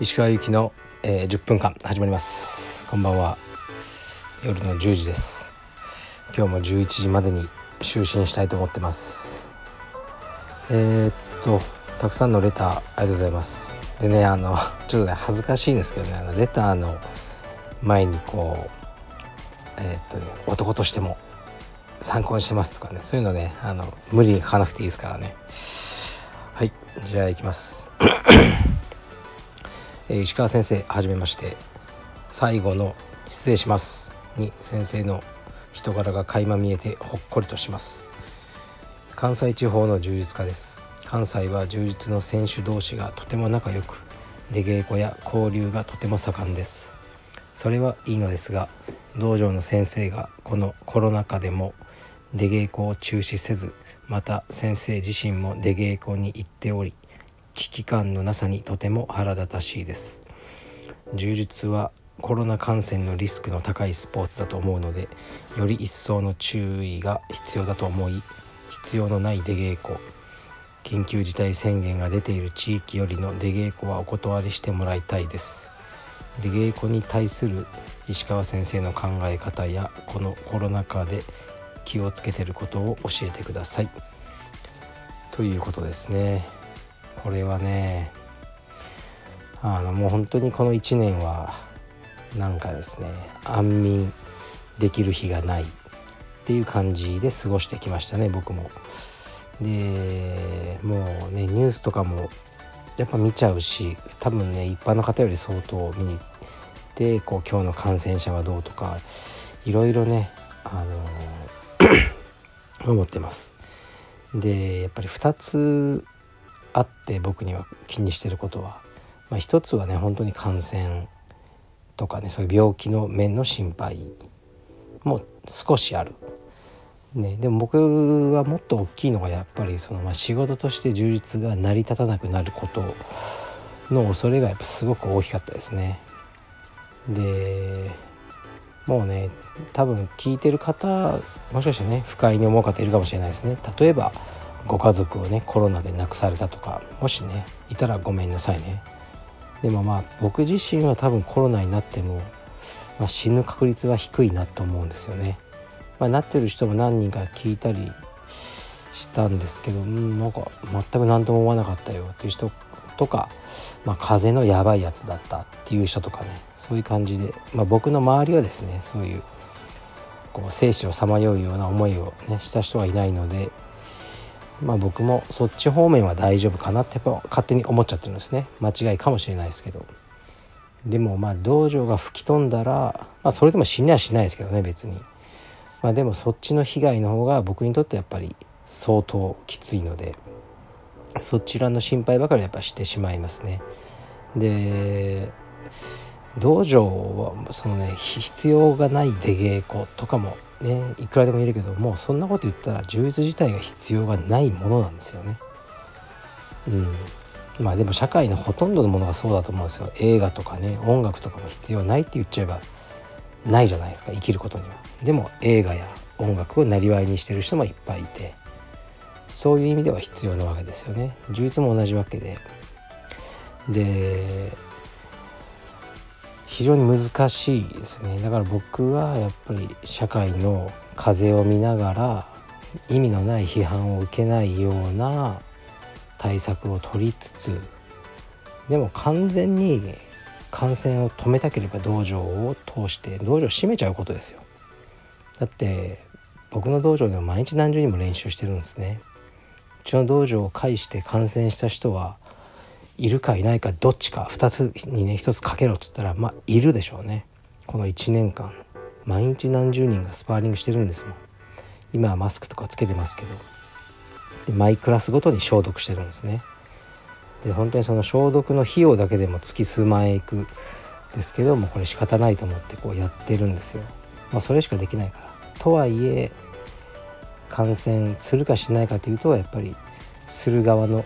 石川由紀の、えー、10分間始まります。こんばんは。夜の10時です。今日も11時までに就寝したいと思ってます。えー、っとたくさんのレターありがとうございます。でねあのちょっとね恥ずかしいんですけどねあのレターの前にこうえー、っとね男としても参考にしてますとかねそういうのねあの無理に書かなくていいですからね。はいじゃあ行きます。え石川先生はじめまして。最後の「失礼します」に先生の人柄が垣間見えてほっこりとします。関西地方の充実家です。関西は充実の選手同士がとても仲良く出稽古や交流がとても盛んです。それはいいのですが道場の先生がこのコロナ禍でも出稽古を中止せずまた先生自身も出稽古に行っており危機感のなさにとても腹立たしいです。柔術はコロナ感染のリスクの高いスポーツだと思うのでより一層の注意が必要だと思い必要のない出稽古緊急事態宣言が出ている地域よりの出稽古はお断りしてもらいたいです。出稽古に対する石川先生の考え方やこのコロナ禍で気をつけてることを教えてくださいということですねこれはねあのもう本当にこの1年はなんかですね安眠できる日がないっていう感じで過ごしてきましたね僕も。でもうねニュースとかもやっぱ見ちゃうし多分ね一般の方より相当見に行ってこう今日の感染者はどうとかいろいろねあの思ってます。でやっぱり2つあって僕には気にしてることは、まあ、一つはね本当に感染とかねそういう病気の面の心配も少しある。ね、でも僕はもっと大きいのがやっぱりその、まあ、仕事として充実が成り立たなくなることの恐れがやっぱすごく大きかったですね。でもうね多分聞いてる方もしかしてね不快に思う方いるかもしれないですね。例えばご家族をねコロナで亡くされたとかもしねいたらごめんなさいね。でもまあ僕自身は多分コロナになっても、まあ、死ぬ確率は低いなと思うんですよね、まあ、なってる人も何人か聞いたりしたんですけどうんなんか全く何とも思わなかったよっていう人とか、まあ、風邪のやばいやつだったっていう人とかね。そういう感じで、まあ、僕の周りはですねそういうこう生死をさまようような思いを、ね、した人はいないのでまあ僕もそっち方面は大丈夫かなってやっぱ勝手に思っちゃってるんですね。間違いかもしれないですけど。でもまあ道場が吹き飛んだら、まあ、それでも死にはしないですけどね別に。まあでもそっちの被害の方が僕にとってやっぱり相当きついのでそちらの心配ばかりやっぱしてしまいますね。で道場はそのね必要がない出稽古とかもねいくらでもいるけどもうそんなこと言ったら充実自体が必要がないものなんですよね。うん。まあでも社会のほとんどのものがそうだと思うんですよ。映画とかね音楽とかも必要ないって言っちゃえばないじゃないですか生きることには。でも映画や音楽をなりわいにしてる人もいっぱいいてそういう意味では必要なわけですよね。充実も同じわけで。で非常に難しいですね。だから僕はやっぱり社会の風を見ながら意味のない批判を受けないような対策を取りつつでも完全に感染を止めたければ道場を通して道場を閉めちゃうことですよ。だって僕の道場でも毎日何十人も練習してるんですね。うちの道場を介して感染した人はいるかいないかどっちか2つにね1つかけろっつったらまあいるでしょうね。この1年間毎日何十人がスパーリングしてるんですもん。今はマスクとかつけてますけど。でマイクラスごとに消毒してるんですね。で本当にその消毒の費用だけでも月数万円いくですけどもこれ仕方ないと思ってこうやってるんですよ。まあそれしかできないから。とはいえ感染するかしないかというとやっぱりする側の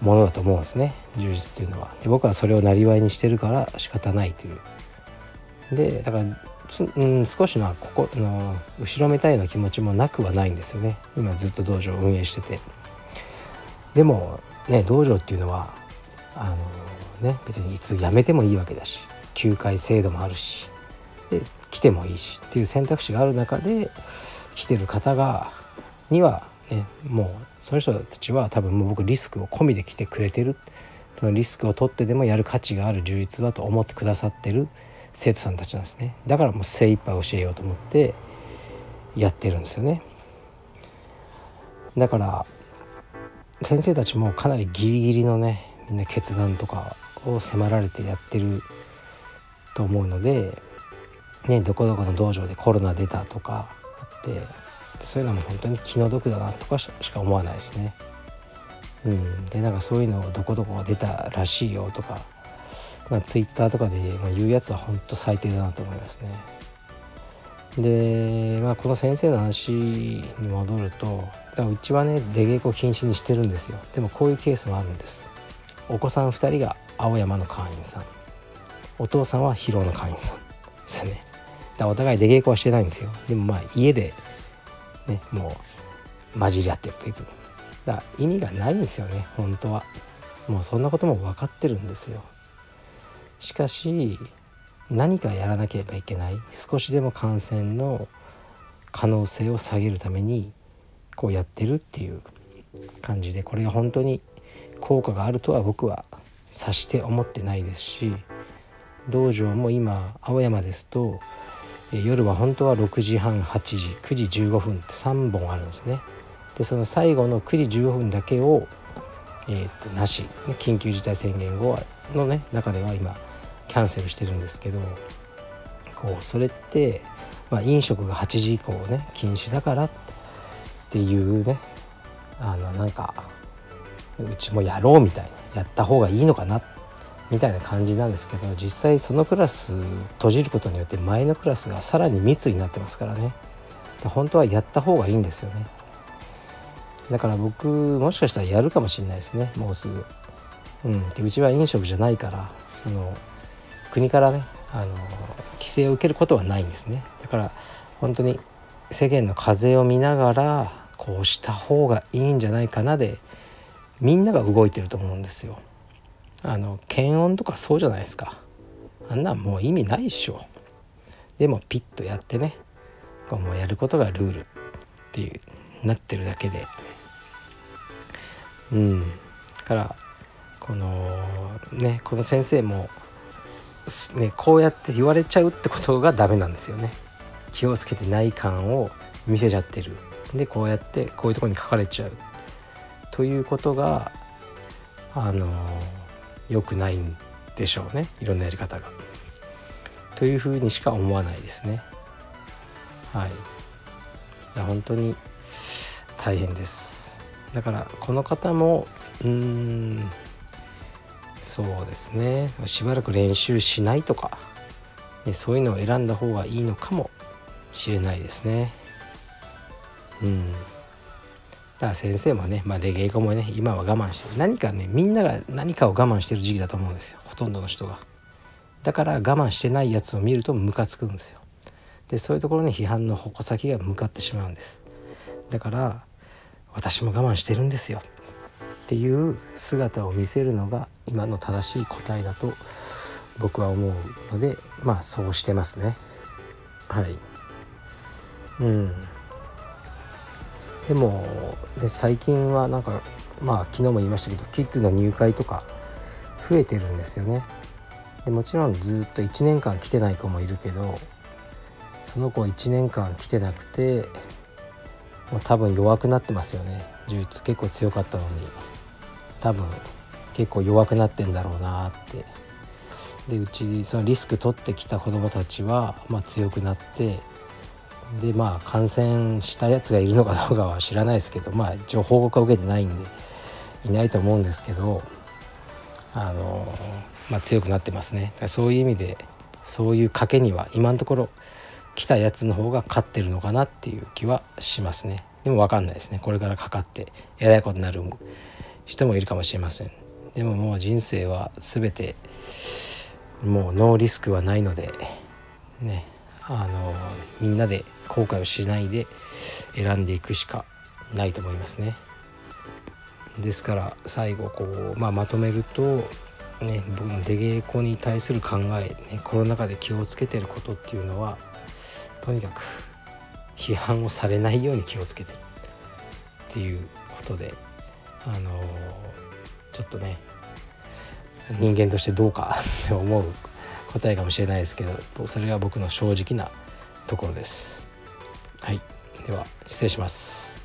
ものだと思うんですね。充実というのは。で僕はそれをなりわいにしてるから仕方ないという。でだからうん、少しのここの後ろめたいような気持ちもなくはないんですよね。今ずっと道場を運営してて。でもね道場っていうのはあのね別にいつ辞めてもいいわけだし休会制度もあるしで来てもいいしっていう選択肢がある中で来てる方がにはねもうその人たちは多分もう僕リスクを込みで来てくれてる。そのリスクを取ってでもやる価値がある充実だと思ってくださってる。生徒さんたちなんですね。だからもう精一杯教えようと思って。やってるんですよね。だから先生たちもかなりギリギリのねみんな決断とかを迫られてやってると思うので、ね、どこどこの道場でコロナ出たとかあって。そういうのも本当に気の毒だなとかしか思わないですね。うん、でなんかそういうのをどこどこが出たらしいよとか、まあ、ツイッターとかで言うやつは本当最低だなと思いますね。で、まあ、この先生の話に戻るとだからうちはね出稽古禁止にしてるんですよ。でもこういうケースもあるんです。お子さん2人が青山の会員さん。お父さんは広尾の会員さんですね。だからお互い出稽古はしてないんですよ。でもまあ家でねもう混じり合ってるといつも。だから意味がないんですよね本当は。もうそんなことも分かってるんですよ。しかし何かやらなければいけない。少しでも感染の可能性を下げるためにこうやってるっていう感じでこれが本当に効果があるとは僕は察して思ってないですし道場も今青山ですと夜は本当は6時半8時9時15分って3本あるんですね。でその最後の9時15分だけを、えー、となし緊急事態宣言後のね中では今キャンセルしてるんですけどこうそれって、まあ、飲食が8時以降ね禁止だからっていうねあのなんかうちもやろうみたいなやった方がいいのかなってみたいな感じなんですけど実際そのクラス閉じることによって前のクラスがさらに密になってますからね。本当はやった方がいいんですよね。だから僕もしかしたらやるかもしれないですね。もうすぐ、うん、でうちは飲食じゃないからその国からねあの規制を受けることはないんですね。だから本当に世間の風を見ながらこうした方がいいんじゃないかなでみんなが動いてると思うんですよ。あの検温とかそうじゃないですか。あんなんもう意味ないっしょ。でもピッとやってね。こうもうやることがルールっていうなってるだけで。うん。からこのねこの先生もねこうやって言われちゃうってことがダメなんですよね。気をつけてない感を見せちゃってる。でこうやってこういうとこに書かれちゃう。ということがあの良くないんでしょうねいろんなやり方が。というふうにしか思わないですね。はい。本当に大変です。だからこの方もうーんそうですねしばらく練習しないとか、ね、そういうのを選んだ方がいいのかもしれないですね。うん。だから先生もね、まあ、出稽古もね今は我慢して何かねみんなが何かを我慢してる時期だと思うんですよほとんどの人が。だから我慢してないやつを見るとムカつくんですよ。でそういうところに批判の矛先が向かってしまうんです。だから私も我慢してるんですよっていう姿を見せるのが今の正しい答えだと僕は思うのでまあそうしてますね。はい。うん。でも、ね、最近はなんかまあ昨日も言いましたけどキッズの入会とか増えてるんですよね。でもちろんずっと1年間来てない子もいるけどその子1年間来てなくてもう多分弱くなってますよね。充実結構強かったのに。多分結構弱くなってんだろうなって。でうちそのリスク取ってきた子どもたちは、まあ、強くなってでまあ感染したやつがいるのかどうかは知らないですけどまあ一応報告は受けてないんでいないと思うんですけどあのまあ強くなってますね。そういう意味でそういう賭けには今のところ来たやつの方が勝ってるのかなっていう気はしますね。でも分かんないですね。これからかかってえらいことになる人もいるかもしれません。でももう人生は全てもうノーリスクはないのでね。あのみんなで後悔をしないで選んでいくしかないと思いますね。ですから最後こう、まあ、まとめると、ね、僕の出稽古に対する考え、ね、コロナ禍で気をつけてることっていうのはとにかく批判をされないように気をつけてるっていうことであのちょっとね人間としてどうかって思う答えかもしれないですけどそれが僕の正直なところです。はい、では失礼します。